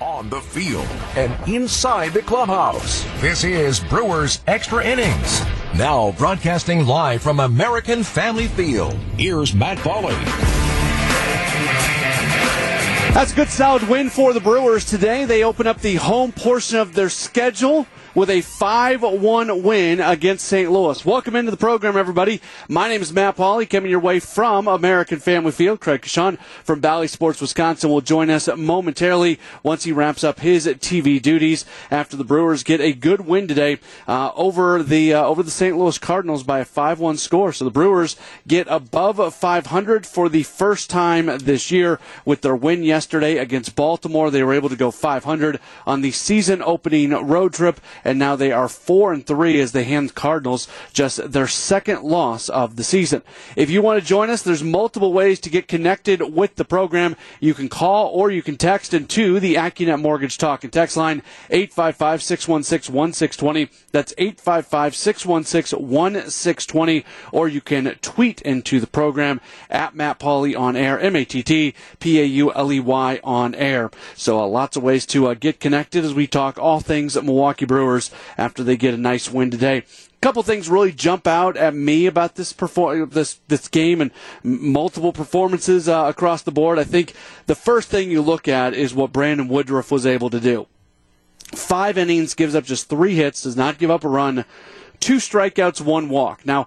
on the field, and inside the clubhouse. This is Brewers Extra Innings. Now broadcasting live from American Family Field. Here's Matt Pauley. That's a good solid win for the Brewers today. They open up the home portion of their schedule with a 5-1 win against St. Louis. Welcome into the program, everybody. My name is Matt Pauley, coming your way from American Family Field. Craig Coshun from Bally Sports Wisconsin will join us momentarily once he wraps up his TV duties after the Brewers get a good win today uh, over the uh, over the St. Louis Cardinals by a 5-1 score. So the Brewers get above 500 for the first time this year with their win yesterday against Baltimore. They were able to go 500 on the season opening road trip and now they are four and three as they hand Cardinals just their second loss of the season. If you want to join us, there's multiple ways to get connected with the program. You can call or you can text into the AccuNet Mortgage Talk and Text line 855-616-1620. That's 855-616-1620. Or you can tweet into the program at Matt Pauley on air, M-A-T-T-P-A-U-L-E-Y on air. So uh, lots of ways to uh, get connected as we talk all things Milwaukee Brewers Brewers after they get a nice win today. A couple things really jump out at me about this perform this this game and multiple performances uh, across the board. I think the first thing you look at is what Brandon Woodruff was able to do. Five innings, gives up just three hits, does not give up a run, two strikeouts, one walk. Now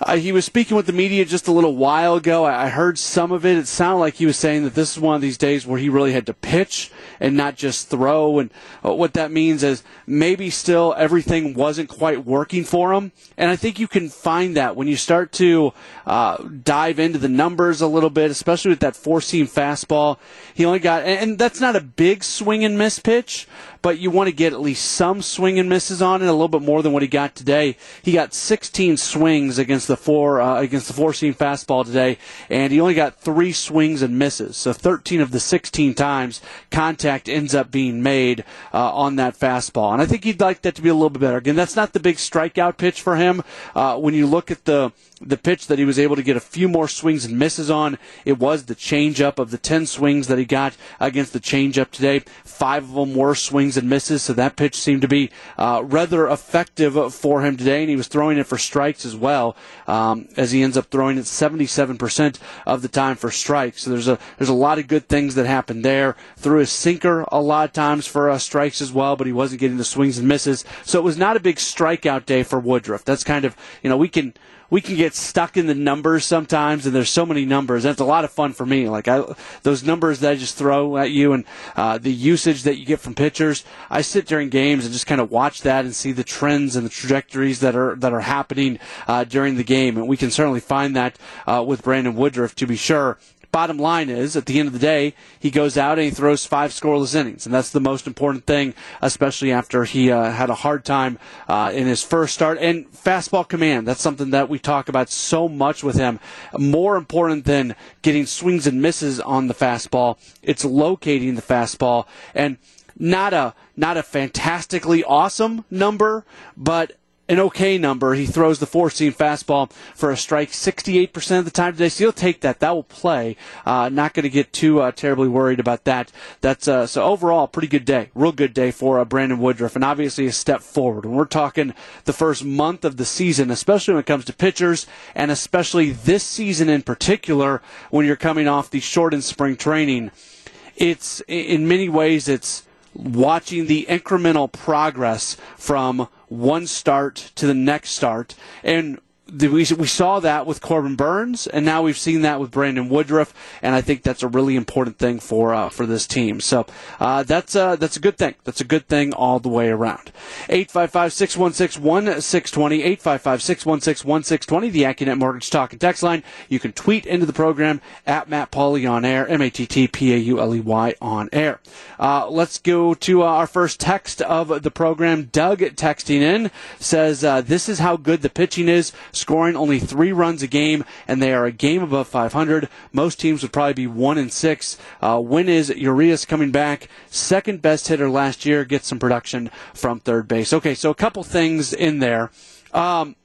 uh, he was speaking with the media just a little while ago. I, I heard some of it. It sounded like he was saying that this is one of these days where he really had to pitch and not just throw. And uh, what that means is maybe still everything wasn't quite working for him. And I think you can find that when you start to uh, dive into the numbers a little bit, especially with that four seam fastball. He only got, and that's not a big swing and miss pitch, but you want to get at least some swing and misses on it, a little bit more than what he got today. He got 16 swings against the four uh, against the four seam fastball today, and he only got three swings and misses. So 13 of the 16 times contact ends up being made uh, on that fastball, and I think he'd like that to be a little bit better. Again, that's not the big strikeout pitch for him. Uh, when you look at the the pitch that he was able to get a few more swings and misses on. It was the changeup of the 10 swings that he got against the changeup today. Five of them were swings and misses, so that pitch seemed to be uh, rather effective for him today, and he was throwing it for strikes as well, um, as he ends up throwing it 77% of the time for strikes. So there's a there's a lot of good things that happened there. Threw his sinker a lot of times for uh, strikes as well, but he wasn't getting the swings and misses. So it was not a big strikeout day for Woodruff. That's kind of you know we can we can get stuck in the numbers sometimes, and there's so many numbers. It's a lot of fun for me. Like I, those numbers that I just throw at you, and uh, the usage that you get from pitchers. I sit during games and just kind of watch that and see the trends and the trajectories that are that are happening uh, during the game. And we can certainly find that uh, with Brandon Woodruff to be sure bottom line is, at the end of the day, he goes out and he throws five scoreless innings, and that's the most important thing, especially after he uh, had a hard time uh, in his first start. And fastball command, that's something that we talk about so much with him. More important than getting swings and misses on the fastball, it's locating the fastball and not a not a fantastically awesome number, but an okay number. He throws the four seam fastball for a strike 68% of the time today. So you'll take that. That will play. Uh, not going to get too uh, terribly worried about that. That's uh, so overall pretty good day. Real good day for uh, Brandon Woodruff, and obviously a step forward. When we're talking the first month of the season, especially when it comes to pitchers, and especially this season in particular, when you're coming off the shortened spring training, it's in many ways it's watching the incremental progress from one start to the next start. And we, we saw that with Corbin Burnes, and now we've seen that with Brandon Woodruff, and I think that's a really important thing for uh, for this team. So uh, that's uh, that's a good thing. That's a good thing all the way around. 855-616-1620, 855-616-1620, the AccuNet Mortgage Talk and Text line. You can tweet into the program at Matt Pauley on air, M-A-T-T-P-A-U-L-E-Y on air. Uh, let's go to uh, our first text of the program. Doug texting in says, uh, this is how good the pitching is scoring only three runs a game, and they are a game above 500. Most teams would probably be one and six. Uh, when is Urias coming back? Second best hitter last year. Gets some production from third base. Okay, so a couple things in there. Um,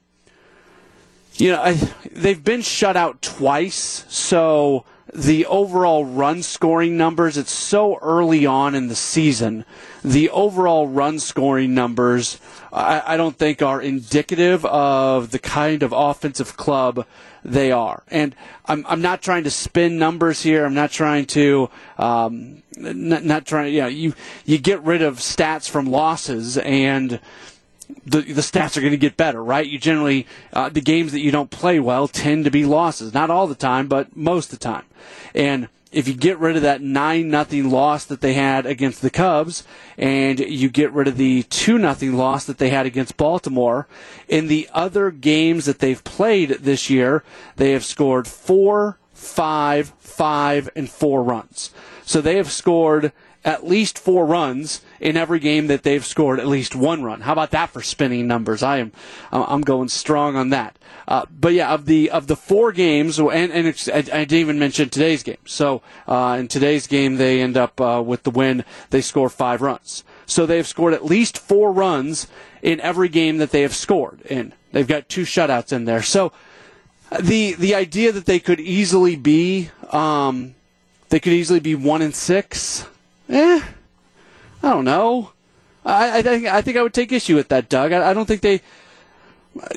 you know, I, they've been shut out twice, so the overall run scoring numbers, it's so early on in the season. The overall run scoring numbers, I, I, don't think are indicative of the kind of offensive club they are. And I'm, I'm not trying to spin numbers here. I'm not trying to, um, not, not trying, you know, you, you get rid of stats from losses and, the, the stats are going to get better, right? You generally, uh, the games that you don't play well tend to be losses. Not all the time, but most of the time. And if you get rid of that 9 nothing loss that they had against the Cubs and you get rid of the 2 nothing loss that they had against Baltimore, in the other games that they've played this year, they have scored 4, 5, 5 and 4 runs. So they have scored at least four runs in every game that they've scored at least one run. How about that for spinning numbers? I am I'm going strong on that. Uh, but yeah, of the of the four games, and, and I, I, didn't even mention today's game. So uh, in today's game, they end up uh, with the win. They score five runs. So they've scored at least four runs in every game that they have scored in. They've got two shutouts in there. So the the idea that they could easily be um, they could easily be one and six eh, I don't know. I, I think I think I would take issue with that, Doug. I, I don't think they.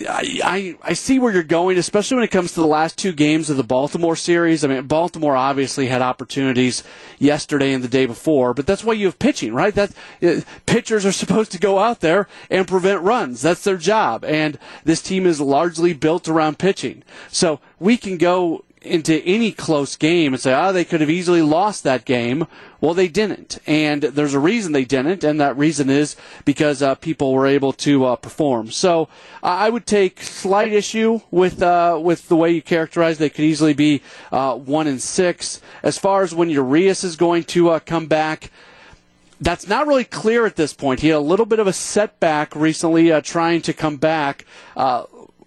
I, I I see where you're going, especially when it comes to the last two games of the Baltimore series. I mean, Baltimore obviously had opportunities yesterday and the day before, but that's why you have pitching, right? That uh, pitchers are supposed to go out there and prevent runs. That's their job, and this team is largely built around pitching. So we can go into any close game and say, oh, they could have easily lost that game. Well, they didn't. And there's a reason they didn't, and that reason is because uh, people were able to uh, perform. So I would take slight issue with uh, with the way you characterize. They could easily be uh, one and six. As far as when Urias is going to uh, come back, that's not really clear at this point. He had a little bit of a setback recently uh, trying to come back. Uh,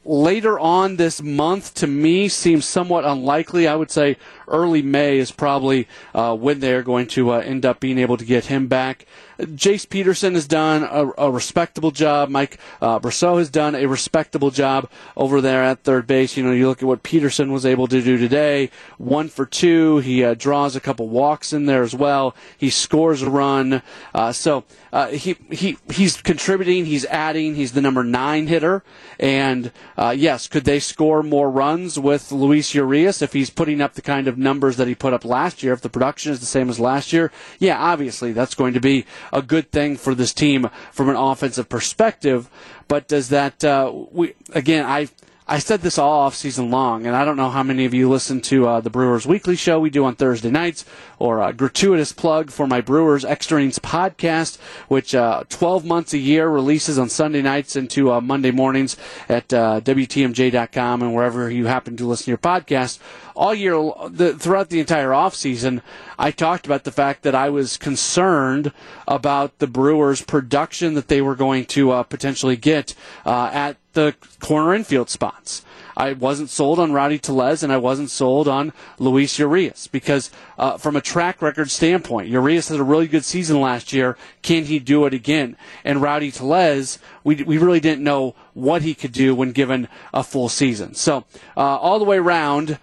later on this month to me seems somewhat unlikely. I would say early May is probably uh, when they're going to uh, end up being able to get him back. Jace Peterson has done a, a respectable job. Mike uh, Brosseau has done a respectable job over there at third base. You know, you look at what Peterson was able to do today. One for two. He uh, draws a couple walks in there as well. He scores a run. Uh, so uh, he he he's contributing. He's adding. He's the number nine hitter. And uh, yes, could they score more runs with Luis Urias if he's putting up the kind of numbers that he put up last year? If the production is the same as last year, yeah, obviously that's going to be a good thing for this team from an offensive perspective. But does that uh, we again? I I said this all off season long, and I don't know how many of you listen to uh, the Brewers Weekly Show we do on Thursday nights, or a gratuitous plug for my Brewers Extra Innings podcast, which uh, 12 months a year releases on Sunday nights into uh, Monday mornings at uh, WTMJ.com and wherever you happen to listen to your podcast. All year, the, throughout the entire off season, I talked about the fact that I was concerned about the Brewers' production that they were going to uh, potentially get uh, at the corner infield spots. I wasn't sold on Rowdy Tellez and I wasn't sold on Luis Urias because uh, from a track record standpoint, Urias had a really good season last year. Can he do it again? And Rowdy Tellez, we, we really didn't know what he could do when given a full season. So uh, all the way around,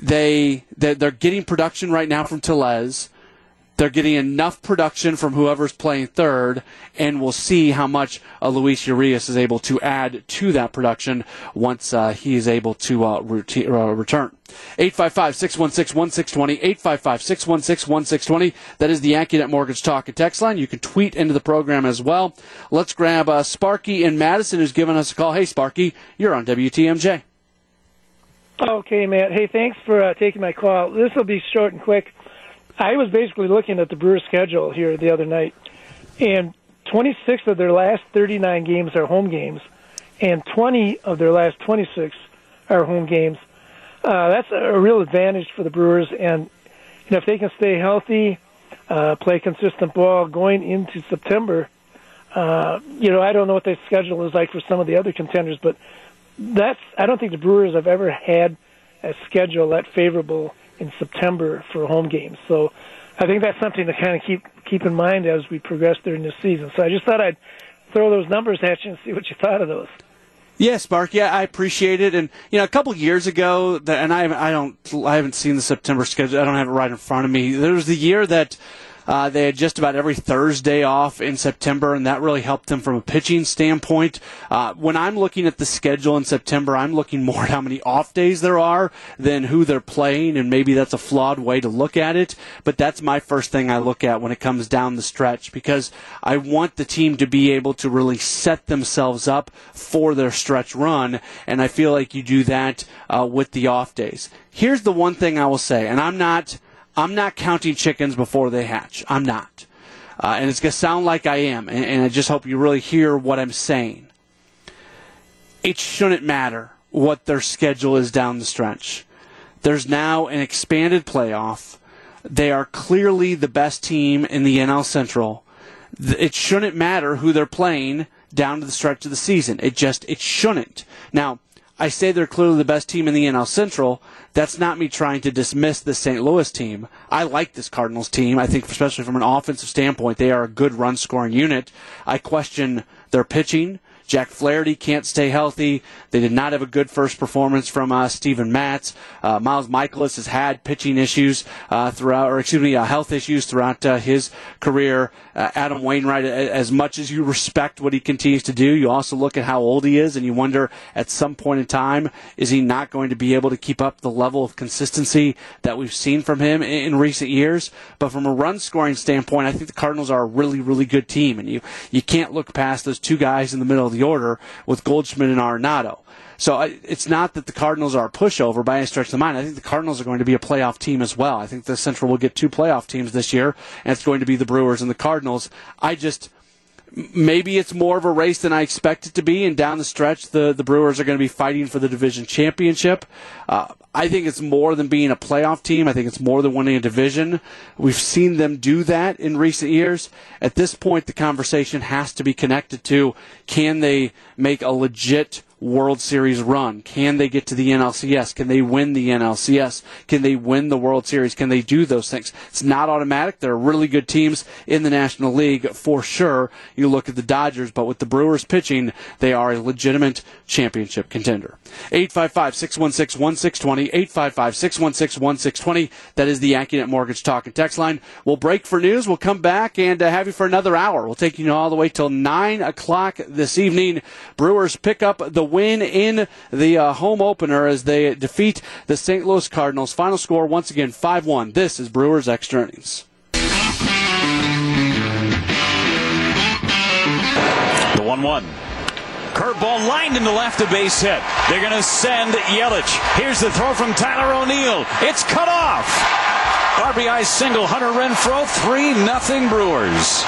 they they're, getting production right now from Tellez. They're getting enough production from whoever's playing third, and we'll see how much uh, Luis Urias is able to add to that production once uh, he is able to uh, routine, uh, return. 855-616-1620, 855-616-1620. That is the AccuNet Mortgage Talk and Text line. You can tweet into the program as well. Let's grab uh, Sparky in Madison who's giving us a call. Hey, Sparky, you're on WTMJ. Okay, Matt. Hey, thanks for uh, taking my call. This will be short and quick. I was basically looking at the Brewers' schedule here the other night, and 26 of their last 39 games are home games, and 20 of their last 26 are home games. Uh, that's a real advantage for the Brewers, and you know, if they can stay healthy, uh, play consistent ball going into September, uh, you know, I don't know what their schedule is like for some of the other contenders, but that's I don't think the Brewers have ever had a schedule that favorable in September for home games. So I think that's something to kind of keep keep in mind as we progress during this season. So I just thought I'd throw those numbers at you and see what you thought of those. Yes, Mark. Yeah, I appreciate it. And you know, a couple years ago, and I, I don't, I haven't seen the September schedule. I don't have it right in front of me. There was the year that uh, they had just about every Thursday off in September, and that really helped them from a pitching standpoint. Uh, when I'm looking at the schedule in September, I'm looking more at how many off days there are than who they're playing, and maybe that's a flawed way to look at it. But that's my first thing I look at when it comes down the stretch because I want the team to be able to really set themselves up for their stretch run, and I feel like you do that uh, with the off days. Here's the one thing I will say, and I'm not I'm not counting chickens before they hatch. I'm not. Uh, and it's going to sound like I am. And, and I just hope you really hear what I'm saying. It shouldn't matter what their schedule is down the stretch. There's now an expanded playoff. They are clearly the best team in the NL Central. It shouldn't matter who they're playing down to the stretch of the season. It just it shouldn't. Now, I say they're clearly the best team in the NL Central. That's not me trying to dismiss the St. Louis team. I like this Cardinals team. I think, especially from an offensive standpoint, they are a good run scoring unit. I question their pitching. Jack Flaherty can't stay healthy. They did not have a good first performance from uh, Steven Matz. Uh, Miles Mikolas has had pitching issues uh, throughout, or excuse me, uh, health issues throughout uh, his career. Uh, Adam Wainwright, as much as you respect what he continues to do, you also look at how old he is, and you wonder at some point in time, is he not going to be able to keep up the level of consistency that we've seen from him in, in recent years? But from a run scoring standpoint, I think the Cardinals are a really, really good team, and you you can't look past those two guys in the middle of the the order with Goldschmidt and Arenado. So it's not that the Cardinals are a pushover by any stretch of the mind. I think the Cardinals are going to be a playoff team as well. I think the Central will get two playoff teams this year, and it's going to be the Brewers and the Cardinals. I just maybe it's more of a race than I expect it to be, and down the stretch, the, the Brewers are going to be fighting for the division championship. Uh, I think it's more than being a playoff team. I think it's more than winning a division. We've seen them do that in recent years. At this point, the conversation has to be connected to can they make a legit World Series run? Can they get to the NLCS? Can they win the NLCS? Can they win the World Series? Can they do those things? It's not automatic. There are really good teams in the National League for sure. You look at the Dodgers, but with the Brewers pitching, they are a legitimate championship contender. 855 616 1620. 855 616 1620. That is the AccuNet Mortgage Talk and Text line. We'll break for news. We'll come back and uh, have you for another hour. We'll take you all the way till 9 o'clock this evening. Brewers pick up the win in the uh, home opener as they defeat the St. Louis Cardinals. Final score once again 5 1. This is Brewers Extra Innings. The 1 1. Curveball lined into left, a base hit. They're going to send Yelich. Here's the throw from Tyler O'Neill. It's cut off. RBI single, Hunter Renfroe, 3 nothing Brewers.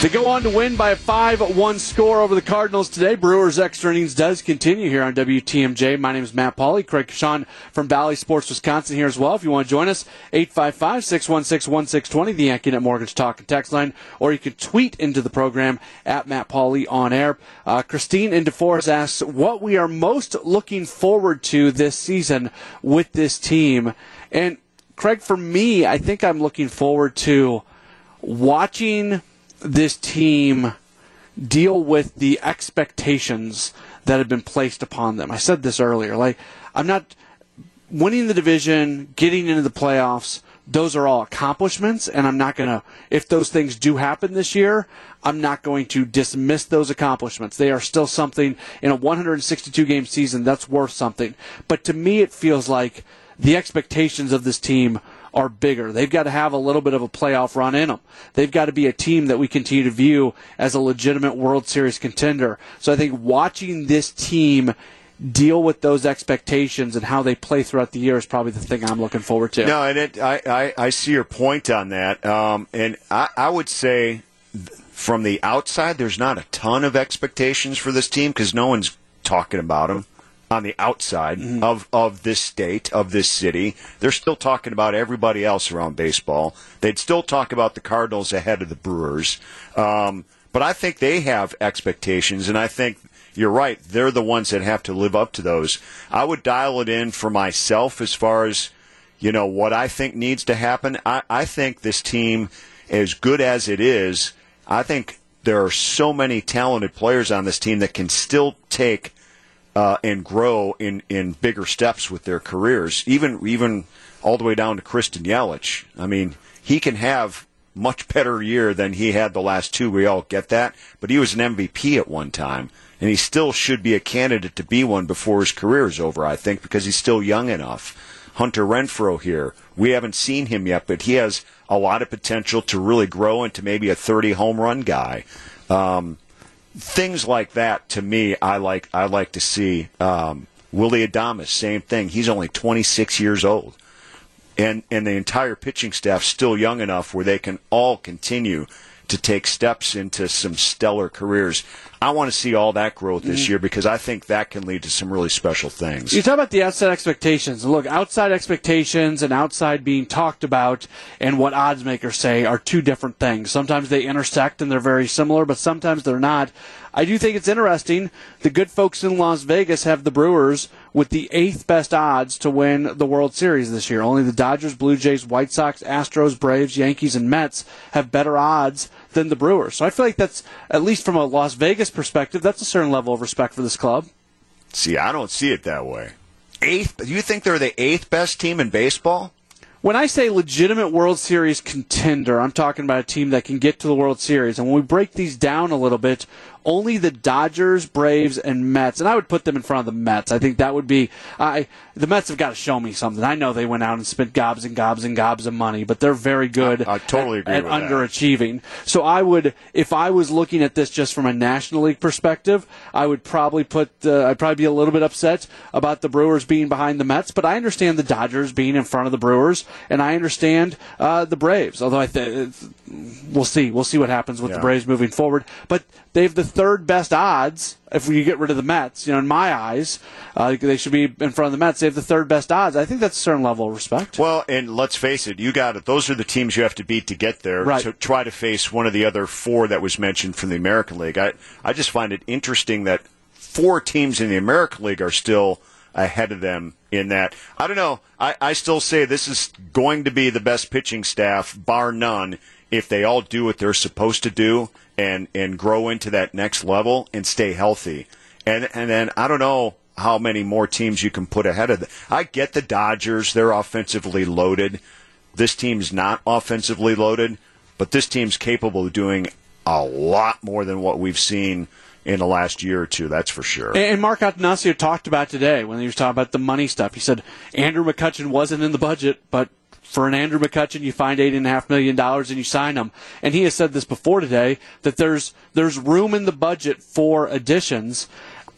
To go on to win by a 5 1 score over the Cardinals today, Brewers extra innings does continue here on WTMJ. My name is Matt Pauley. Craig Coshun from Bally Sports Wisconsin here as well. If you want to join us, 855 616 1620, the AccuNet Mortgage Talk and Text line, or you can tweet into the program at Matt Pauley on air. Uh, Christine in DeForest asks what we are most looking forward to this season with this team. And Craig, for me, I think I'm looking forward to watching this team deal with the expectations that have been placed upon them. I said this earlier. Like, I'm not winning the division, getting into the playoffs. Those are all accomplishments, and I'm not going to, if those things do happen this year, I'm not going to dismiss those accomplishments. They are still something in a 162 game season that's worth something. But to me, it feels like the expectations of this team are bigger. They've got to have a little bit of a playoff run in them. They've got to be a team that we continue to view as a legitimate World Series contender. So I think watching this team deal with those expectations and how they play throughout the year is probably the thing I'm looking forward to. No, and it, I, I, I see your point on that. Um, and I, I would say from the outside, there's not a ton of expectations for this team because no one's talking about them on the outside mm-hmm. of, of this state, of this city. They're still talking about everybody else around baseball. They'd still talk about the Cardinals ahead of the Brewers. Um, but I think they have expectations, and I think you're right. They're the ones that have to live up to those. I would dial it in for myself as far as, you know, what I think needs to happen. I, I think this team, as good as it is, I think there are so many talented players on this team that can still take uh, and grow in, in bigger steps with their careers, even even all the way down to Christian Yelich. I mean, he can have much better year than he had the last two. We all get that, but he was an MVP at one time, and he still should be a candidate to be one before his career is over. I think because he's still young enough. Hunter Renfroe here. We haven't seen him yet, but he has a lot of potential to really grow into maybe a 30 home run guy. Um, things like that to me, I like. I like to see. Um, Willy Adames, same thing. He's only 26 years old, and and the entire pitching staff still young enough where they can all continue to take steps into some stellar careers. I want to see all that growth this Mm-hmm. year because I think that can lead to some really special things. You talk about the outside expectations. Look, outside expectations and outside being talked about and what odds makers say are two different things. Sometimes they intersect and they're very similar, but sometimes they're not. I do think it's interesting. The good folks in Las Vegas have the Brewers with the eighth best odds to win the World Series this year. Only the Dodgers, Blue Jays, White Sox, Astros, Braves, Yankees, and Mets have better odds than the Brewers. So I feel like that's, at least from a Las Vegas perspective, that's a certain level of respect for this club. See, I don't see it that way. Eighth? Do you think they're the eighth best team in baseball? When I say legitimate World Series contender, I'm talking about a team that can get to the World Series. And when we break these down a little bit, only the Dodgers, Braves, and Mets, and I would put them in front of the Mets. I think that would be. I the Mets have got to show me something. I know they went out and spent gobs and gobs and gobs of money, but they're very good. I- I totally at, agree at with that. underachieving. So I would, if I was looking at this just from a National League perspective, I would probably put. Uh, I'd probably be a little bit upset about the Brewers being behind the Mets, but I understand the Dodgers being in front of the Brewers, and I understand uh, the Braves. Although I think we'll see, we'll see what happens with the Braves moving forward. But they have the third best odds if we get rid of the Mets. You know, in my eyes, uh, they should be in front of the Mets. They have the third best odds. I think that's a certain level of respect. Well, and let's face it, you got it. Those are the teams you have to beat to get there Right. to try to face one of the other four that was mentioned from the American League. I I just find it interesting that four teams in the American League are still ahead of them in that. I don't know. I, I still say this is going to be the best pitching staff, bar none, if they all do what they're supposed to do and, and grow into that next level and stay healthy. And and then I don't know how many more teams you can put ahead of them. I get the Dodgers; they're offensively loaded. This team's not offensively loaded, but this team's capable of doing a lot more than what we've seen in the last year or two. That's for sure. And Mark Attanasio talked about today when he was talking about the money stuff. He said Andrew McCutchen wasn't in the budget, but for an Andrew McCutchen, you find eight and a half million dollars and you sign him. And he has said this before today that there's there's room in the budget for additions.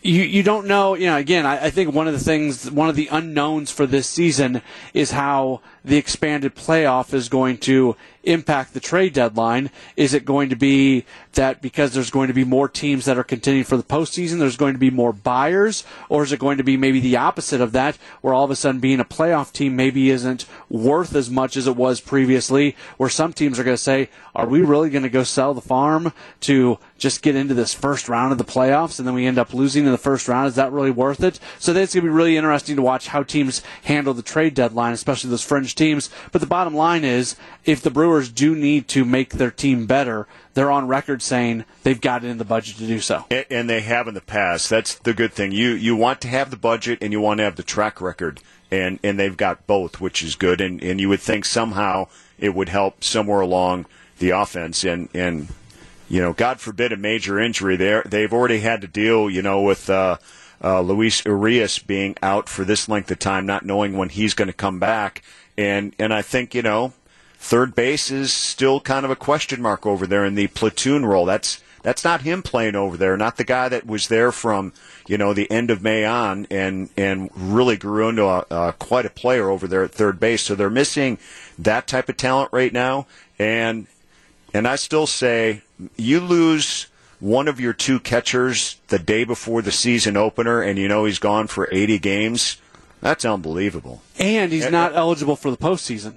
You you don't know. You know. Again, I, I think one of the things, one of the unknowns for this season is how the expanded playoff is going to impact the trade deadline. Is it going to be that because there's going to be more teams that are contending for the postseason, there's going to be more buyers, or is it going to be maybe the opposite of that, where all of a sudden being a playoff team maybe isn't worth as much as it was previously, where some teams are going to say, are we really going to go sell the farm to just get into this first round of the playoffs and then we end up losing in the first round? Is that really worth it? So that's going to be really interesting to watch how teams handle the trade deadline, especially those fringe teams. But the bottom line is, if the Brewers do need to make their team better, they're on record saying they've got it in the budget to do so. And- they have in the past. That's the good thing. You you want to have the budget and you want to have the track record, and and they've got both, which is good. And and you would think somehow it would help somewhere along the offense. And and you know, God forbid a major injury. They they've already had to deal, you know, with. Uh, uh, Luis Urias being out for this length of time, not knowing when he's going to come back, and and I think you know third base is still kind of a question mark over there in the platoon role. That's that's not him playing over there, not the guy that was there from you know the end of May on and and really grew into a, uh, quite a player over there at third base. So they're missing that type of talent right now, and and I still say you lose one of your two catchers the day before the season opener, and you know he's gone for 80 games. That's unbelievable. And he's not eligible for the postseason.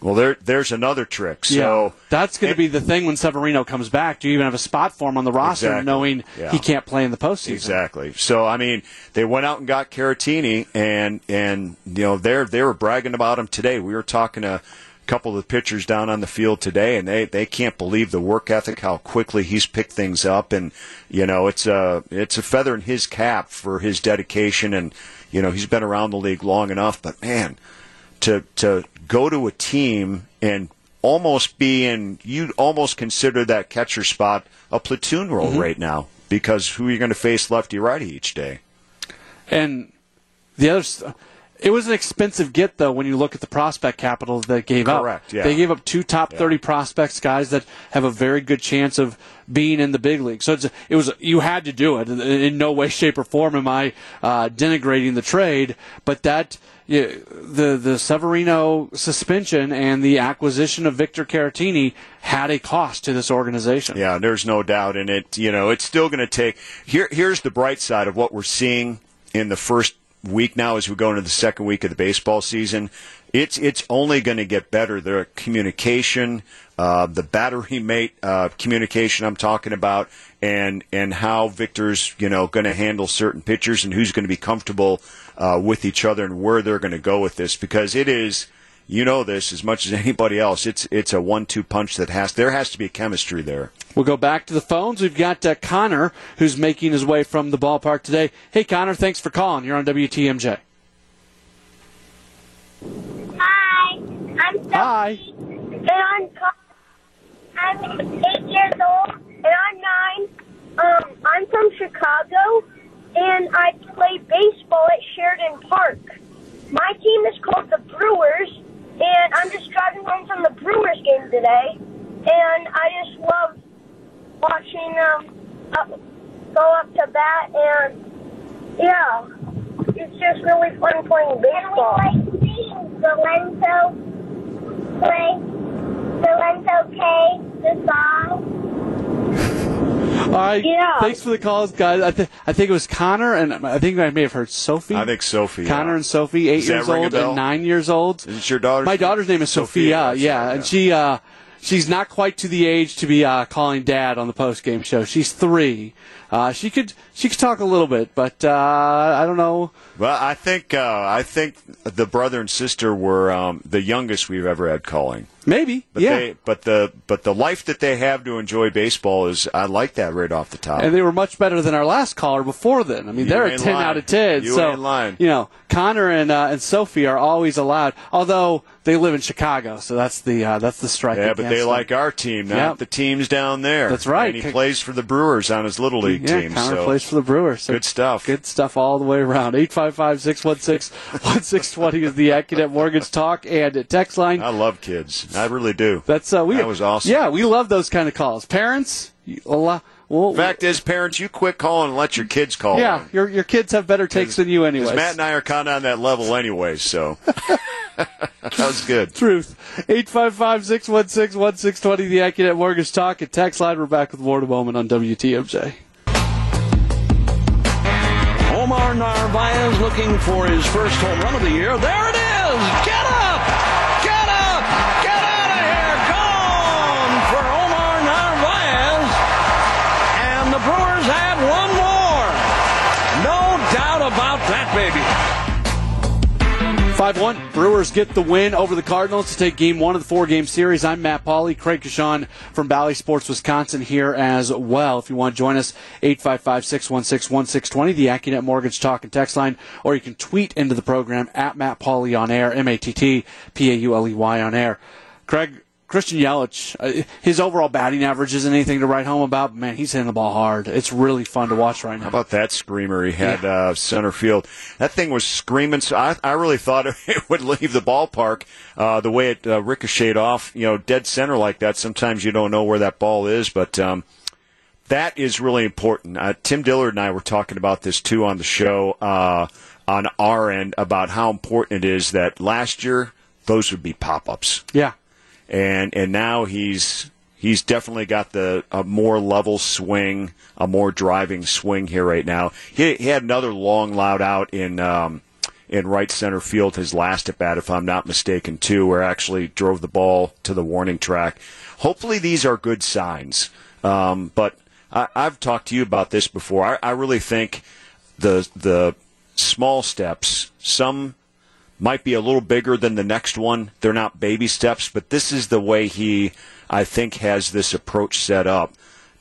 Well, there there's another trick. So yeah, that's going to be the thing when Severino comes back. Do you even have a spot for him on the roster, Exactly. knowing Yeah. he can't play in the postseason? Exactly. So I mean, they went out and got Caratini, and and you know they're they were bragging about him today. We were talking to a couple of the pitchers down on the field today, and they, they can't believe the work ethic, how quickly he's picked things up, and you know it's a it's a feather in his cap for his dedication, and you know he's been around the league long enough. But man, to to go to a team and almost be in, you'd almost consider that catcher spot a platoon role mm-hmm. right now because who are you going to face lefty righty each day? And the other it was an expensive get, though, when you look at the prospect capital they gave Correct, up. Correct. Yeah. They gave up two top yeah. thirty prospects, guys that have a very good chance of being in the big league. So it was you had to do it. In no way, shape, or form am I uh, denigrating the trade, but that. Yeah, the the Severino suspension and the acquisition of Victor Caratini had a cost to this organization. Yeah, there's no doubt in it. You know, it's still going to take. Here, here's the bright side of what we're seeing in the first week now as we go into the second week of the baseball season. It's it's only going to get better. The communication, uh, the battery mate uh, communication I'm talking about, and and how Victor's you know going to handle certain pitchers and who's going to be comfortable uh, with each other and where they're going to go with this because it is you know this as much as anybody else. It's it's a one-two punch that has there has to be chemistry there. We'll go back to the phones. We've got uh, Connor who's making his way from the ballpark today. Hey Connor, thanks for calling. You're on WTMJ. Hi, I'm Sophie, Hi. And I'm I'm eight years old and I'm nine. Um, I'm from Chicago and I play baseball at Sheridan Park. My team is called the Brewers and I'm just driving home from the Brewers game today, and I just love watching them up, go up to bat, and yeah, it's just really fun playing baseball. And we like seeing Valento play, Valento K, the song. All right. Yeah. Thanks for the calls, guys. I, th- I think it was Connor, and I think I may have heard Sophie. I think Sophie. Connor yeah. and Sophie, eight years old and nine years old. Is it your daughter? My daughter's name is Sophia. Sophia yeah, and she uh, she's not quite to the age to be uh, calling dad on the post game show. She's three. Uh, she could she could talk a little bit, but uh, I don't know. Well, I think uh, I think the brother and sister were um, the youngest we've ever had calling. Maybe, but yeah. They, but the but the life that they have to enjoy baseball is I like that right off the top. And they were much better than our last caller before then. I mean, you they're a ten lying. out of ten. You so ain't lying. you know, Connor and uh, and Sophie are always allowed. Although they live in Chicago, so that's the uh, that's the strike. Yeah, but they them. like our team, not yep. the teams down there. That's right. And he plays for the Brewers on his little league yeah, team. Connor so. plays for the Brewers. So good stuff. Good stuff all the way around. 855-616-1620 is the AccuNet Mortgage Talk and text line. I love kids. I really do. That's uh, we. That was awesome. Yeah, we love those kind of calls. Parents, a lot. Well, Fact is, parents, you quit calling and let your kids call. Yeah, your your kids have better takes than you, anyway. Matt and I are kind of on that level, anyway. So that was good. Truth. 855-616-1620, the AccuNet Mortgage Talk and text line. We're back with more in a moment on WTMJ. Omar Narvaez looking for his first home run of the year. There it is! Baby. 5 1. Brewers get the win over the Cardinals to take game one of the four game series. I'm Matt Pauley, Craig Coshun from Bally Sports Wisconsin here as well. If you want to join us, 855 616 1620, the AccuNet Mortgage Talk and Text line, or you can tweet into the program at Matt Pauley on air, M A T T P A U L E Y on air. Craig, Christian Yelich, uh, his overall batting average isn't anything to write home about. But man, he's hitting the ball hard. It's really fun to watch right now. How about that screamer he had yeah. uh, center field? That thing was screaming. So I, I really thought it would leave the ballpark uh, the way it uh, ricocheted off. You know, dead center like that. Sometimes you don't know where that ball is, but. Um, that is really important. Uh, Tim Dillard and I were talking about this too on the show uh, on our end about how important it is that last year those would be pop ups. Yeah and and now he's he's definitely got the a more level swing, a more driving swing here right now. He, he had another long loud out in um, in right center field his last at bat, if I'm not mistaken, too, where actually drove the ball to the warning track. Hopefully, these are good signs. Um, but I, have talked to you about this before. I, I really think the the small steps, some might be a little bigger than the next one. They're not baby steps, but this is the way he, I think, has this approach set up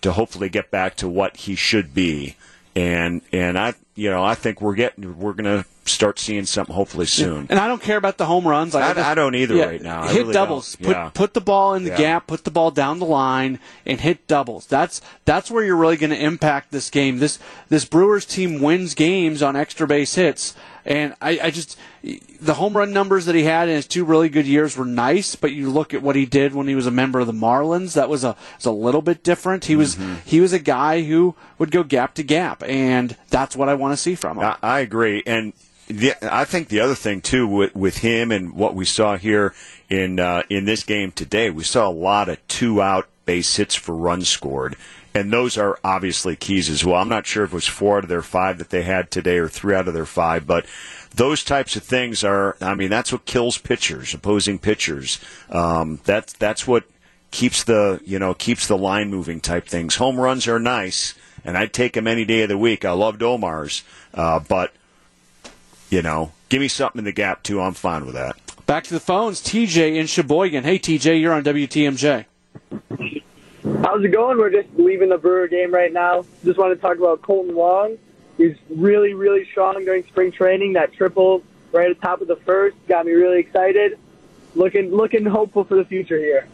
to hopefully get back to what he should be. And and I you know I think we're getting we're gonna start seeing something hopefully soon. And I don't care about the home runs. Like, I- I, just- I don't either yeah, right now. I hit really doubles. Put Yeah. put the ball in the Yeah. gap. Put the ball down the line and hit doubles. That's that's where you're really going to impact this game. This this Brewers team wins games on extra base hits. And I, I just the home run numbers that he had in his two really good years were nice, but you look at what he did when he was a member of the Marlins. That was a was a little bit different. He was Mm-hmm. he was a guy who would go gap to gap, and that's what I want to see from him. I, I agree, and the, I think the other thing too with, with him and what we saw here in uh, in this game today, we saw a lot of two out base hits for runs scored, and those are obviously keys as well. I'm not sure if it was four out of their five that they had today or three out of their five, but those types of things are. I mean, that's what kills pitchers, opposing pitchers. Um, that's that's what keeps the you know keeps the line moving type things. Home runs are nice, and I'd take them any day of the week. I loved Omar's, uh, but you know, give me something in the gap too. I'm fine with that. Back to the phones. TJ in Sheboygan. Hey, TJ, you're on WTMJ. How's it going? We're just leaving the Brewer game right now. Just want to talk about Kolten Wong. He's really, really strong during spring training. That triple right at the top of the first got me really excited. Looking, looking hopeful for the future here.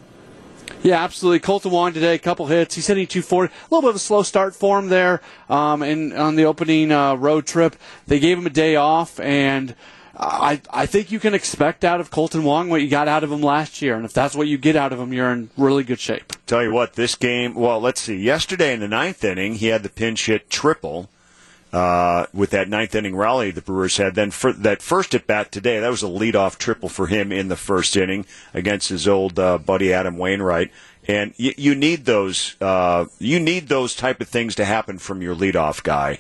Yeah, absolutely. Kolten Wong today, a couple hits. He's hitting 240. A little bit of a slow start for him there um, and on the opening uh, road trip. They gave him a day off, and I, I think you can expect out of Kolten Wong what you got out of him last year. And if that's what you get out of him, you're in really good shape. Tell you what, this game. Well, let's see. Yesterday in the ninth inning, he had the pinch hit triple. Uh, with that ninth inning rally the Brewers had, then for that first at bat today, that was a leadoff triple for him in the first inning against his old uh, buddy Adam Wainwright. And you, you need those, uh, you need those type of things to happen from your leadoff guy.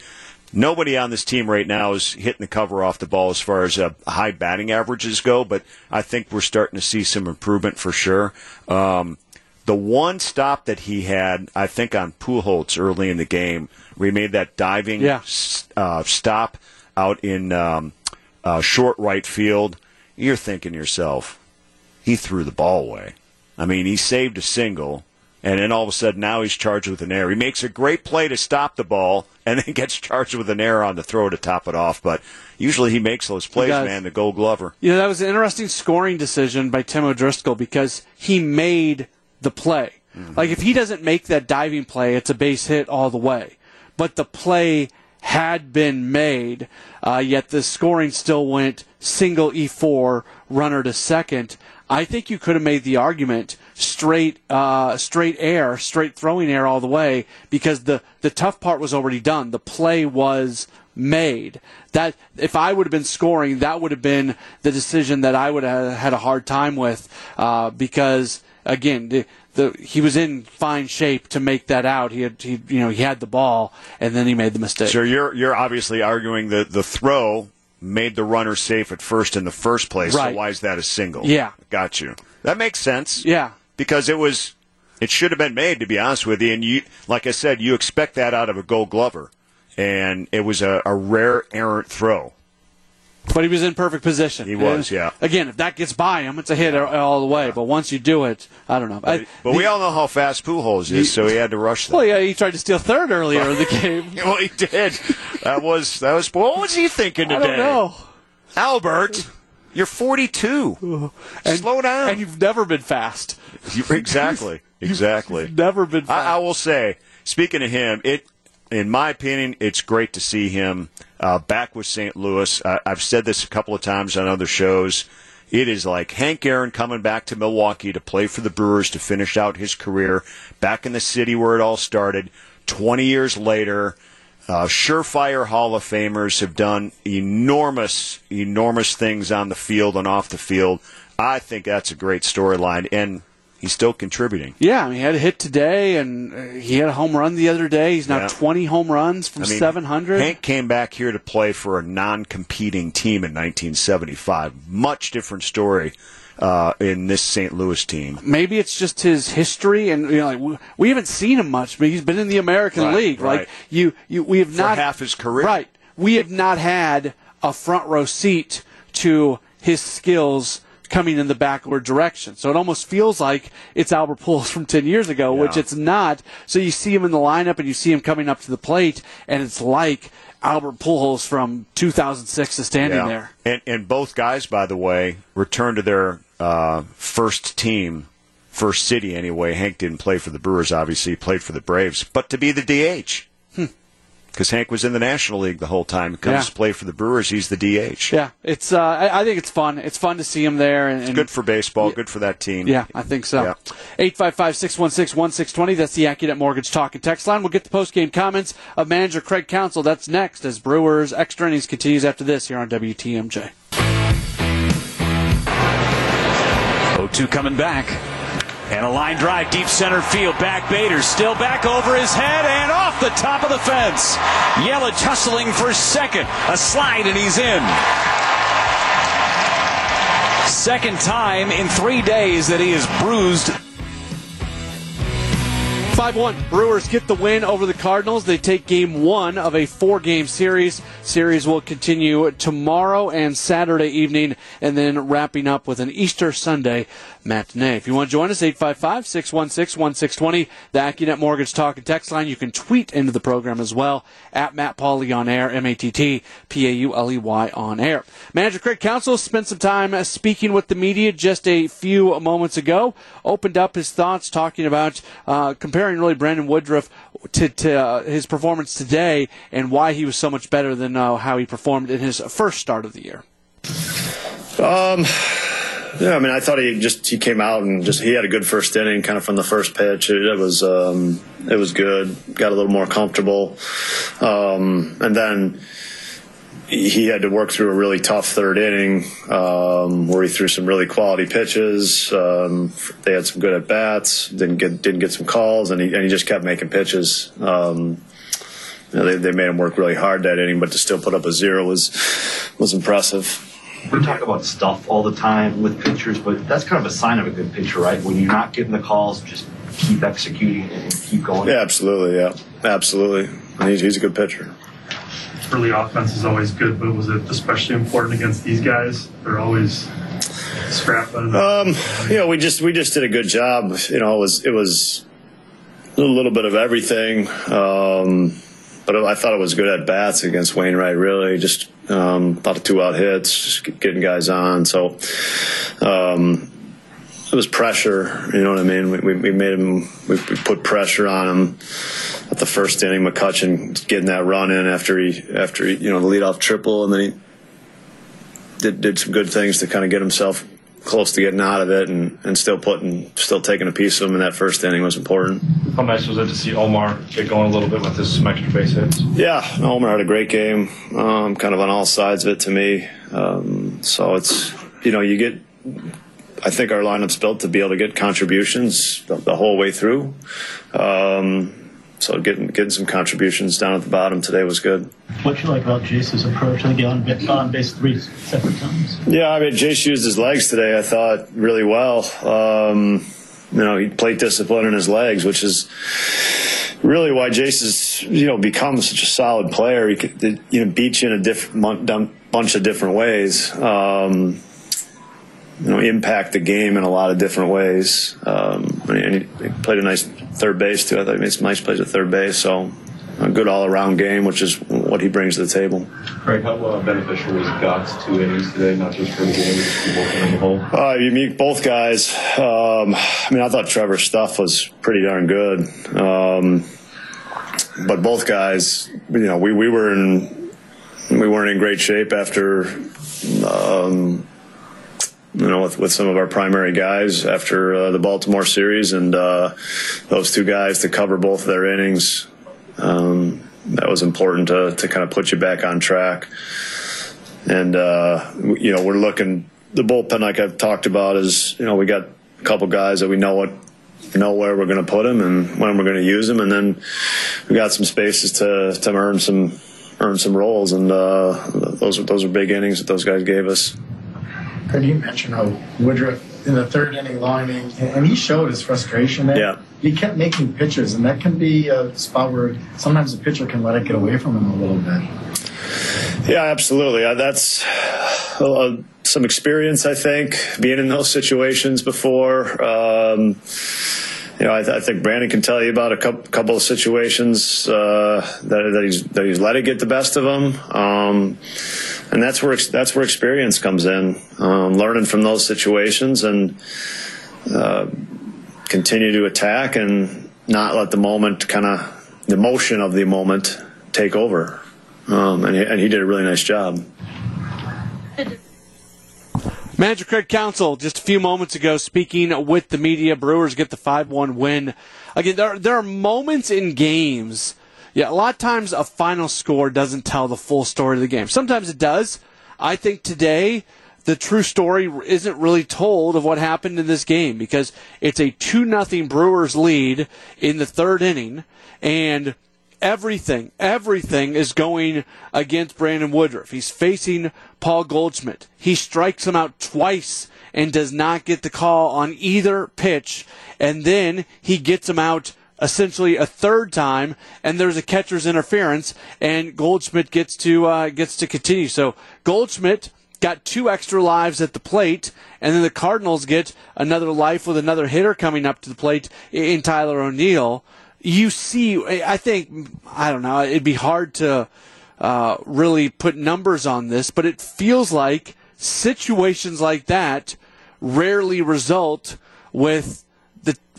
Nobody on this team right now is hitting the cover off the ball as far as uh, high batting averages go, but I think we're starting to see some improvement for sure. Um, the one stop that he had, I think, on Pujols early in the game, where he made that diving Yeah. s- uh, stop out in um, uh, short right field, you're thinking to yourself, he threw the ball away. I mean, he saved a single, and then all of a sudden now he's charged with an error. He makes a great play to stop the ball, and then gets charged with an error on the throw to top it off. But usually he makes those plays, man. The Gold Glover. You know, that was an interesting scoring decision by Tim O'Driscoll because he made the play. Like, if he doesn't make that diving play, it's a base hit all the way. But the play had been made, uh, yet the scoring still went single E4, runner to second. I think you could have made the argument straight, uh, straight air, straight throwing air all the way because the, the tough part was already done. The play was made. That if I would have been scoring, that would have been the decision that I would have had a hard time with uh, because again, the, the he was in fine shape to make that out. He had he you know he had the ball and then he made the mistake. So you're you're obviously arguing that the throw made the runner safe at first in the first place. Right. So why is that a single? Yeah. got you. That makes sense. Yeah. because it was it should have been made to be honest with you. And you, like I said, you expect that out of a Gold Glover, and it was a, a rare errant throw. But he was in perfect position. He was, And, yeah. Again, if that gets by him, it's a hit all the way. But once you do it, I don't know. I- But we all know how fast Pujols is, so he had to rush that. Well, yeah, he tried to steal third earlier in the game. well, he did. That was that was. What was he thinking today? I don't know. Albert. You're 42. Slow down. And you've never been fast. You- exactly. Exactly. Never been fast. I, I will say, speaking of him, it, in my opinion, it's great to see him uh, back with St. Louis. I, I've said this a couple of times on other shows. It is like Hank Aaron coming back to Milwaukee to play for the Brewers to finish out his career back in the city where it all started. 20 years later, uh, surefire Hall of Famers have done enormous, enormous things on the field and off the field. I think that's a great storyline, and he's still contributing. Yeah, I mean, he had a hit today, and uh, he had a home run the other day. He's now Yeah. 20 home runs from I mean, 700. Hank came back here to play for a non-competing team in 1975. Much different story uh, in this St. Louis team. Maybe it's just his history, and you know, like we, we haven't seen him much, but he's been in the American Right, League. right. Like you, you, we have For not half his career. Right, we have not had a front row seat to his skills coming in the backward direction. So it almost feels like it's Albert Pujols from 10 years ago, yeah. which it's not. So you see him in the lineup and you see him coming up to the plate, and it's like Albert Pujols from 2006 is standing yeah. there. And, and both guys, by the way, returned to their uh, first team, first city anyway. Hank didn't play for the Brewers, obviously, he played for the Braves, but to be the DH because Hank was in the National League the whole time. He comes yeah. to play for the Brewers. He's the DH. Yeah, it's. Uh, I, I, think it's fun. It's fun to see him there. And, and good for baseball. Yeah, good for that team. Yeah, I think so. Eight five five six one six one six twenty. That's the AccuNet Mortgage Talk and Text line. We'll get the post game comments of manager Craig Counsell. That's next as Brewers extra innings continues after this here on WTMJ. 0-2 coming back. And a line drive, deep center field. Back Bader, still back over his head and off the top of the fence. Yelich hustling for second. A slide and he's in. Second time in three days that he is bruised 5 1. Brewers get the win over the Cardinals. They take game one of a four game series. Series will continue tomorrow and Saturday evening, and then wrapping up with an Easter Sunday matinee. If you want to join us, 855 616 1620, the AccuNet Mortgage Talk and Text line. You can tweet into the program as well at Matt Pauley on air, M A T T P A U L E Y on air. Manager Craig Counsell spent some time speaking with the media just a few moments ago, opened up his thoughts talking about uh, comparing comparing really Brandon Woodruff to, to uh, his performance today and why he was so much better than uh, how he performed in his first start of the year. Um. Yeah, I mean, I thought he just he came out and just he had a good first inning, kind of from the first pitch. It, it was um, it was good. Got a little more comfortable, um, and then he had to work through a really tough third inning um, where he threw some really quality pitches. Um, they had some good at bats, didn't get didn't get some calls, and he, and he just kept making pitches. Um, you know, they, they made him work really hard that inning, but to still put up a zero was was impressive. We talk about stuff all the time with pitchers, but that's kind of a sign of a good pitcher, right? When you're not getting the calls, just keep executing and keep going. Yeah, absolutely. Yeah, absolutely. He's, he's a good pitcher early offense is always good, but was it especially important against these guys? They're always scrapping. Um, you know, we just we just did a good job. You know, it was it was a little bit of everything. Um, but I thought it was good at bats against Wainwright. Really, just um, about of two out hits, just getting guys on. So um, it was pressure. You know what I mean? We, we made him. We, we put pressure on him at the first inning. McCutchen getting that run in after he after he, you know the leadoff triple, and then he did did some good things to kind of get himself close to getting out of it, and, and still putting still taking a piece of him in that first inning was important. How nice was it to see Omar get going a little bit with his some extra base hits? Yeah, Omar had a great game, um, kind of on all sides of it to me. Um, so it's you know you get I think our lineup's built to be able to get contributions the, the whole way through. Um, so getting getting some contributions down at the bottom today was good. What you like about Jace's approach? I think he on, on base three separate times. Yeah, I mean Jace used his legs today. I thought really well. Um, you know, he played discipline in his legs, which is really why Jace has you know become such a solid player. He could you know beat you in a different bunch of different ways. Um, you know, impact the game in a lot of different ways. Um, and he, he, played a nice third base too. I thought he made some nice plays at third base. So a good all-around game, which is what he brings to the table. Craig, how uh, beneficial was Gott's two innings today, not just for the game, but in the hole? Uh, you meet both guys. Um, I mean, I thought Trevor's stuff was pretty darn good. Um, but both guys, you know, we, we were in we weren't in great shape after um, you know, with, with some of our primary guys after uh, the Baltimore series, and uh, those two guys to cover both their innings. Um, that was important to, to kind of put you back on track. And, uh, you know, we're looking, the bullpen, like I've talked about, is, you know, we got a couple guys that we know what know where we're going to put them and when we're going to use them, and then we got some spaces to to earn some earn some roles, and uh, those are those are big innings that those guys gave us heard you mention how Woodruff in the third inning, long inning, and he showed his frustration there. Yeah. He kept making pitches, and that can be a spot where sometimes a pitcher can let it get away from him a little bit. Yeah, absolutely. Uh, that's uh, some experience, I think, being in those situations before. Um, you know, I, th- I, think Brandon can tell you about a couple, couple of situations uh, that, that, he's that he's let it get the best of him, um, and that's where that's where experience comes in. Um, learning from those situations and uh, continue to attack and not let the moment kind of the emotion of the moment take over. Um, and, he, and he did a really nice job. Manager Craig Counsell just a few moments ago speaking with the media. Brewers get the 5-1 win. Again, there, there are moments in games. Yeah, a lot of times a final score doesn't tell the full story of the game. Sometimes it does. I think today the true story isn't really told of what happened in this game because it's a 2 nothing Brewers lead in the third inning and everything, everything is going against Brandon Woodruff. He's facing Paul Goldschmidt. He strikes him out twice and does not get the call on either pitch. And then he gets him out essentially a third time, and there's a catcher's interference, and Goldschmidt gets to uh, gets to continue. So Goldschmidt got two extra lives at the plate, and then the Cardinals get another life with another hitter coming up to the plate in Tyler O'Neill you see, I think, I don't know, it'd be hard to uh, really put numbers on this, but it feels like situations like that rarely result with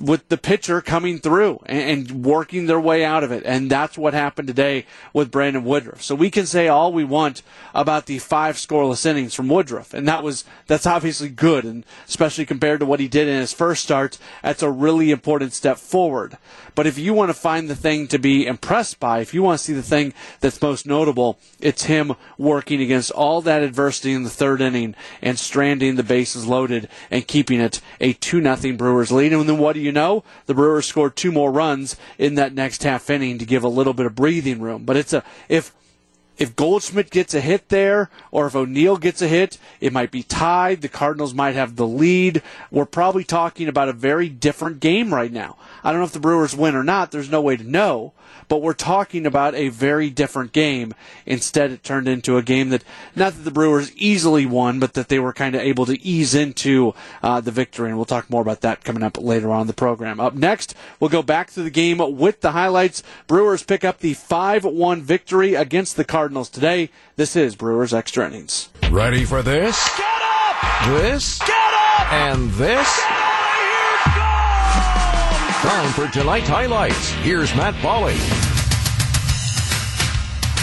with the pitcher coming through and, and, working their way out of it. And that's what happened today with Brandon Woodruff. So we can say all we want about the five scoreless innings from Woodruff. And that was that's obviously good and especially compared to what he did in his first start, that's a really important step forward. But if you want to find the thing to be impressed by, if you want to see the thing that's most notable, it's him working against all that adversity in the third inning and stranding the bases loaded and keeping it a 2 nothing Brewers lead. And then what do you know? The Brewers scored two more runs in that next half inning to give a little bit of breathing room. But it's a if if Goldschmidt gets a hit there, or if O'Neill gets a hit, it might be tied. The Cardinals might have the lead. We're probably talking about a very different game right now. I don't know if the Brewers win or not. There's no way to know. But we're talking about a very different game. Instead, it turned into a game that, not that the Brewers easily won, but that they were kind of able to ease into uh, the victory. And we'll talk more about that coming up later on in the program. Up next, we'll go back to the game with the highlights. Brewers pick up the 5 1 victory against the Cardinals today. This is Brewers Extra Innings. Ready for this? Get up! This? Get up! And this? Get Time for tonight's highlights. Here's Matt Pauley.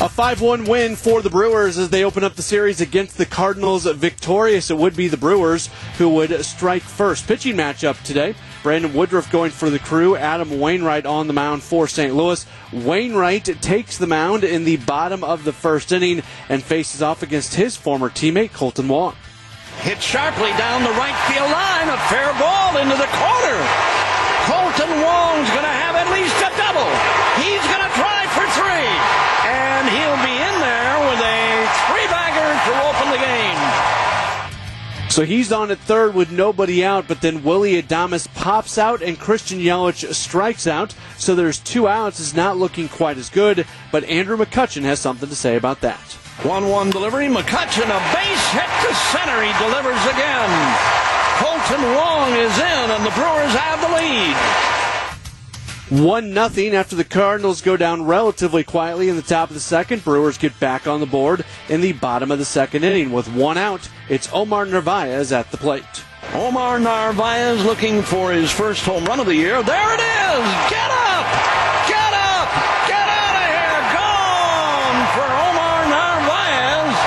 A 5 1 win for the Brewers as they open up the series against the Cardinals. Victorious, it would be the Brewers who would strike first. Pitching matchup today. Brandon Woodruff going for the crew. Adam Wainwright on the mound for St. Louis. Wainwright takes the mound in the bottom of the first inning and faces off against his former teammate, Kolten Wong. Hit sharply down the right field line. A fair ball into the corner. Kolten Wong's going to have at least a double. He's going to try for three. And he'll be in there with a three-bagger to open the game. So he's on at third with nobody out, but then Willie Adames pops out and Christian Yelich strikes out. So there's two outs. It's not looking quite as good, but Andrew McCutchen has something to say about that. 1 1 delivery. McCutchen, a base hit to center. He delivers again. Kolten Wong is in, and the Brewers have the lead. One nothing after the Cardinals go down relatively quietly in the top of the second. Brewers get back on the board in the bottom of the second inning with one out. It's Omar Narvaez at the plate. Omar Narvaez looking for his first home run of the year. There it is! Get up! Get out of here! Gone for Omar Narvaez.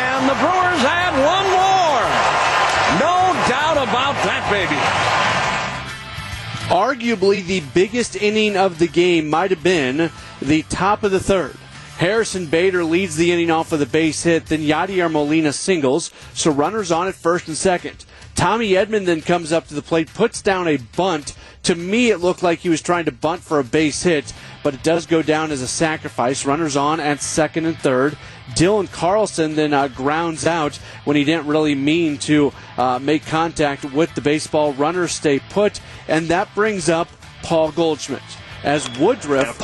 And the Brewers add one more about that baby. Arguably, the biggest inning of the game might have been the top of the third. Harrison Bader leads the inning off with a base hit, then Yadier Molina singles, so runners on at first and second. Tommy Edman then comes up to the plate, puts down a bunt. To me, it looked like he was trying to bunt for a base hit, but it does go down as a sacrifice. Runners on at second and third. Dylan Carlson then uh, grounds out when he didn't really mean to uh, make contact with the baseball. runner, stay put, and that brings up Paul Goldschmidt as Woodruff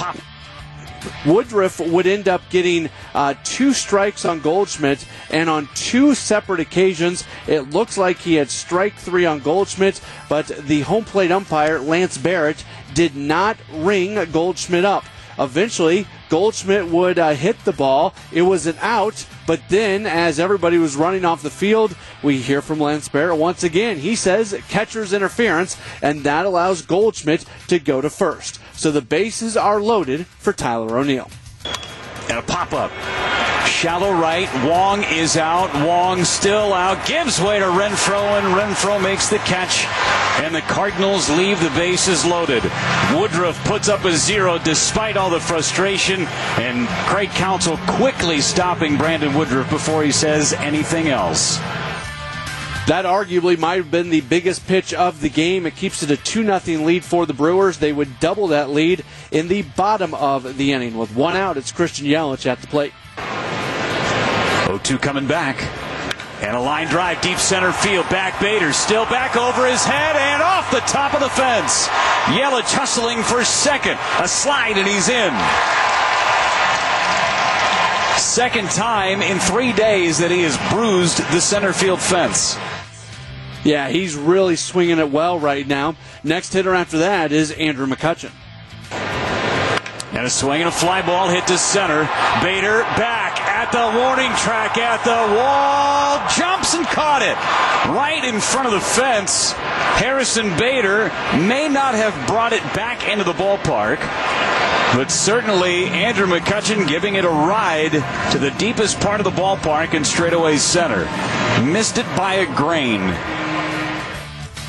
Woodruff would end up getting uh, two strikes on Goldschmidt, and on two separate occasions, it looks like he had strike three on Goldschmidt, but the home plate umpire, Lance Barrett, did not ring Goldschmidt up. Eventually, Goldschmidt would uh, hit the ball. It was an out, but then as everybody was running off the field, we hear from Lance Barrett once again. He says catcher's interference, and that allows Goldschmidt to go to first. So the bases are loaded for Tyler O'Neill. And a pop up. Shallow right. Wong is out. Wong still out. Gives way to Renfroe, and Renfroe makes the catch. And the Cardinals leave the bases loaded. Woodruff puts up a zero despite all the frustration. And Craig Counsell quickly stopping Brandon Woodruff before he says anything else. That arguably might have been the biggest pitch of the game. It keeps it a 2 0 lead for the Brewers. They would double that lead in the bottom of the inning. With one out, it's Christian Yelich at the plate. 0 2 coming back. And a line drive deep center field. Back Bader still back over his head and off the top of the fence. Yelich hustling for second. A slide and he's in. Second time in three days that he has bruised the center field fence. Yeah, he's really swinging it well right now. Next hitter after that is Andrew McCutchen. And a swing and a fly ball hit to center. Bader back at the warning track at the wall. Jumps and caught it right in front of the fence. Harrison Bader may not have brought it back into the ballpark. But certainly Andrew McCutchen giving it a ride to the deepest part of the ballpark in straightaway center. Missed it by a grain.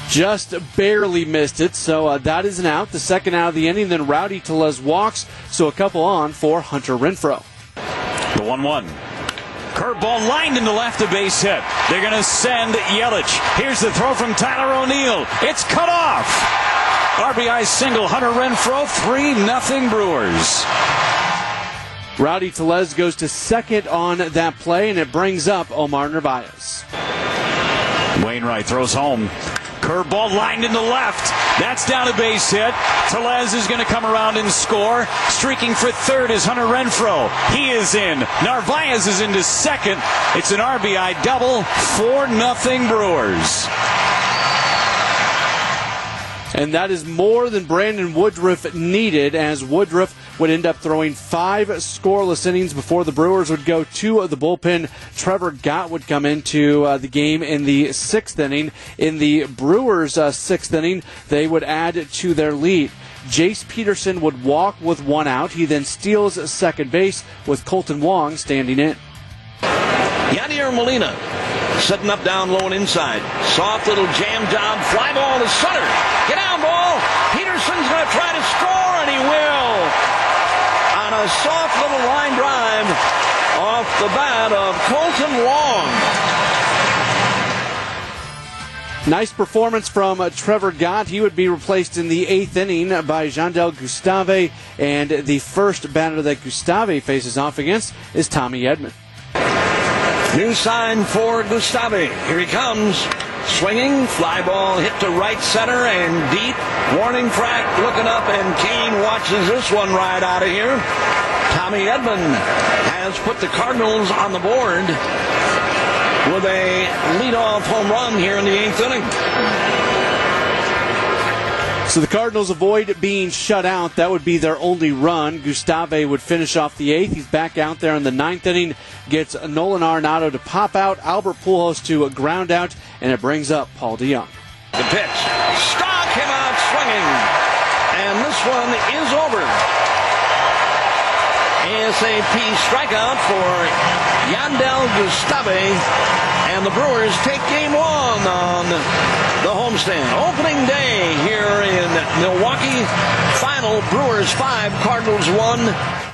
Just barely missed it, so uh, that is an out. The second out of the inning, then Rowdy Tellez walks, so a couple on for Hunter Renfroe. The 1 1. Curveball lined into left of base hit. They're going to send Yelich. Here's the throw from Tyler O'Neill. It's cut off. RBI single, Hunter Renfroe, 3 0 Brewers. Rowdy Tellez goes to second on that play, and it brings up Omar Narvaez. Wainwright throws home. Curveball lined into left. That's down a base hit. Tellez is going to come around and score. Streaking for third is Hunter Renfroe. He is in. Narvaez is into second. It's an RBI double. 4 nothing Brewers. And that is more than Brandon Woodruff needed, as Woodruff would end up throwing five scoreless innings before the Brewers would go to the bullpen. Trevor Gott would come into uh, the game in the sixth inning. In the Brewers' uh, sixth inning, they would add to their lead. Jace Peterson would walk with one out. He then steals second base with Kolten Wong standing in. Yadier Molina setting up down low and inside. Soft little jam job, fly ball to center. Get down, ball. Peterson's going to try to score, and he will. On a soft little line drive off the bat of Kolten Wong. Nice performance from uh, Trevor Gott. He would be replaced in the eighth inning by Jandel Gustave, and the first batter that Gustave faces off against is Tommy Edman. New sign for Gustave. Here he comes. Swinging, fly ball hit to right center and deep. Warning track looking up, and Cain watches this one right out of here. Tommy Edman has put the Cardinals on the board with a leadoff home run here in the eighth inning. So the Cardinals avoid being shut out. That would be their only run. Gustave would finish off the eighth. He's back out there in the ninth inning. Gets Nolan Arenado to pop out, Albert Pujols to ground out, and it brings up Paul DeJong. The pitch. Stock him out swinging. And this one is over. ASAP strikeout for Jandel Gustave. And the Brewers take game one on the homestand. Opening day here in Milwaukee. Final Brewers 5, Cardinals 1.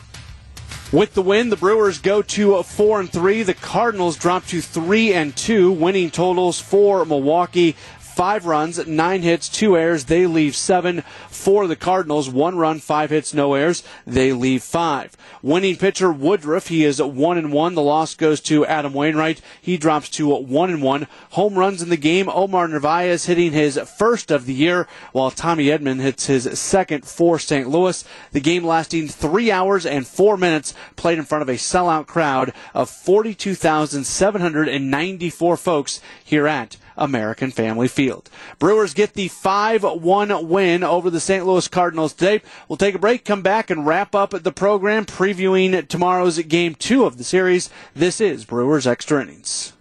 With the win, the Brewers go to four and three. The Cardinals drop to three and two. Winning totals for Milwaukee: five runs, nine hits, two errors. They leave seven. For the Cardinals, one run, five hits, no errors. They leave five. Winning pitcher Woodruff, he is one and one. The loss goes to Adam Wainwright. He drops to one and one. Home runs in the game. Omar Narvaez hitting his first of the year, while Tommy Edman hits his second for St. Louis. The game lasting three hours and four minutes, played in front of a sellout crowd of 42,794 folks here at American Family Field. Brewers get the 5-1 win over the St. Louis Cardinals today. We'll take a break, come back and wrap up the program previewing tomorrow's game 2 of the series. This is Brewers Extra Innings.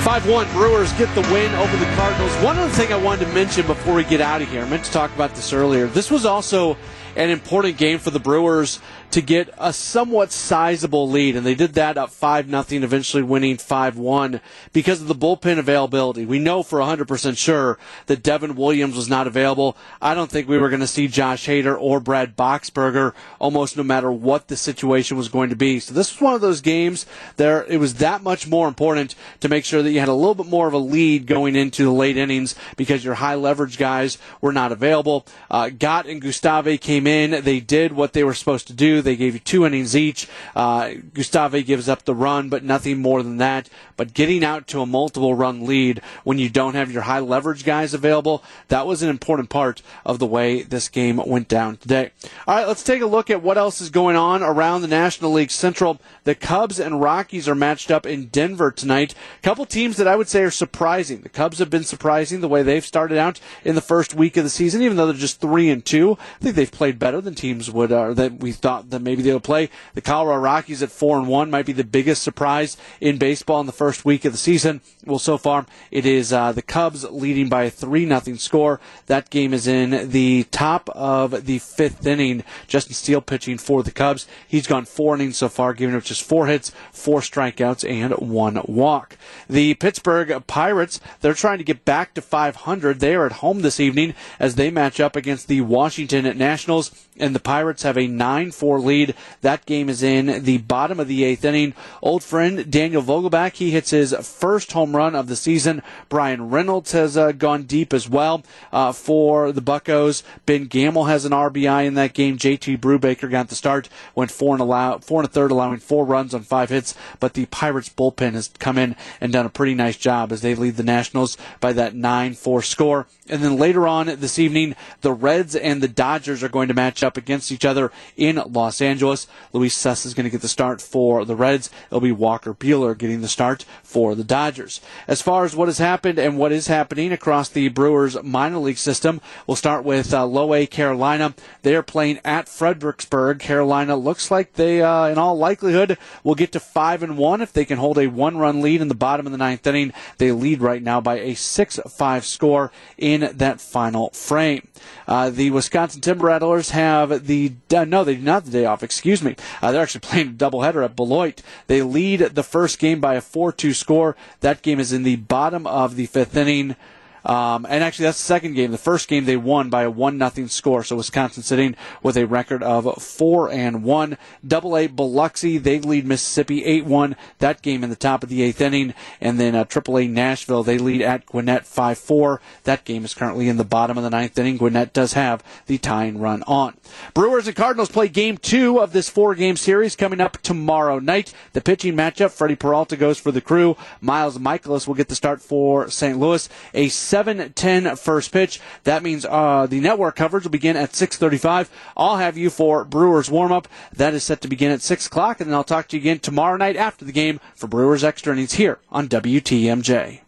5-1 Brewers get the win over the Cardinals. One other thing I wanted to mention before we get out of here, I meant to talk about this earlier. This was also an important game for the Brewers to get a somewhat sizable lead, and they did that up five nothing, eventually winning five one because of the bullpen availability. We know for hundred percent sure that Devin Williams was not available. I don't think we were going to see Josh Hader or Brad Boxberger almost no matter what the situation was going to be. So this was one of those games there. It was that much more important to make sure that you had a little bit more of a lead going into the late innings because your high leverage guys were not available. Uh, Gott and Gustave came in. They did what they were supposed to do. They gave you two innings each. Uh, Gustave gives up the run, but nothing more than that. But getting out to a multiple run lead when you don't have your high leverage guys available, that was an important part of the way this game went down today. All right, let's take a look at what else is going on around the National League Central. The Cubs and Rockies are matched up in Denver tonight. A couple teams that I would say are surprising. The Cubs have been surprising the way they've started out in the first week of the season, even though they're just three and two. I think they've played better than teams would, uh, that we thought that maybe they would play. The Colorado Rockies at four and one might be the biggest surprise in baseball in the first week of the season. Well, so far it is uh, the Cubs leading by a three nothing score. That game is in the top of the fifth inning. Justin Steele pitching for the Cubs. He's gone four innings so far, giving up just four hits, four strikeouts, and one walk. The Pittsburgh Pirates, they're trying to get back to 500. They are at home this evening as they match up against the Washington Nationals and the Pirates have a 9-4 lead. That game is in the bottom of the eighth inning. Old friend Daniel Vogelbach, he hits his first home run of the season. Bryan Reynolds has uh, gone deep as well uh, for the Buckos. Ben Gamel has an RBI in that game. JT Brubaker got the start, went four and allow four and a third, allowing four runs on five hits. But the Pirates bullpen has come in and done a pretty nice job as they lead the Nationals by that 9-4 score. And then later on this evening, the Reds and the Dodgers are going to match up against each other in Los Angeles. Luis Cessa is going to get the start for the Reds. It'll be Walker Buehler getting the start for the Dodgers. As far as what has happened and what is happening across the Brewers minor league system, we'll start with uh, Low A Carolina. They are playing at Fredericksburg. Carolina looks like they, uh, in all likelihood, will get to five and one if they can hold a one-run lead in the bottom of the ninth inning. They lead right now by a six-five score in that final frame. Uh, the Wisconsin Timber Rattlers have the uh, no, they do not the day off. Excuse me. Uh, they're actually playing a doubleheader at Beloit. They lead the first game by a 4-2 score. That game is in the bottom of the fifth inning. Um, and actually, that's the second game. The first game they won by a one nothing score. So Wisconsin sitting with a record of four and one. Double A Biloxi they lead Mississippi eight one. That game in the top of the eighth inning, and then uh, Triple A Nashville they lead at Gwinnett five four. That game is currently in the bottom of the ninth inning. Gwinnett does have the tying run on. Brewers and Cardinals play game two of this four game series coming up tomorrow night. The pitching matchup: Freddie Peralta goes for the Crew. Miles Mikolas will get the start for St. Louis. A 7:10 first pitch. That means uh, the network coverage will begin at 6:35. I'll have you for Brewers warm up. That is set to begin at 6 o'clock, and then I'll talk to you again tomorrow night after the game for Brewers Extra Innings here on WTMJ.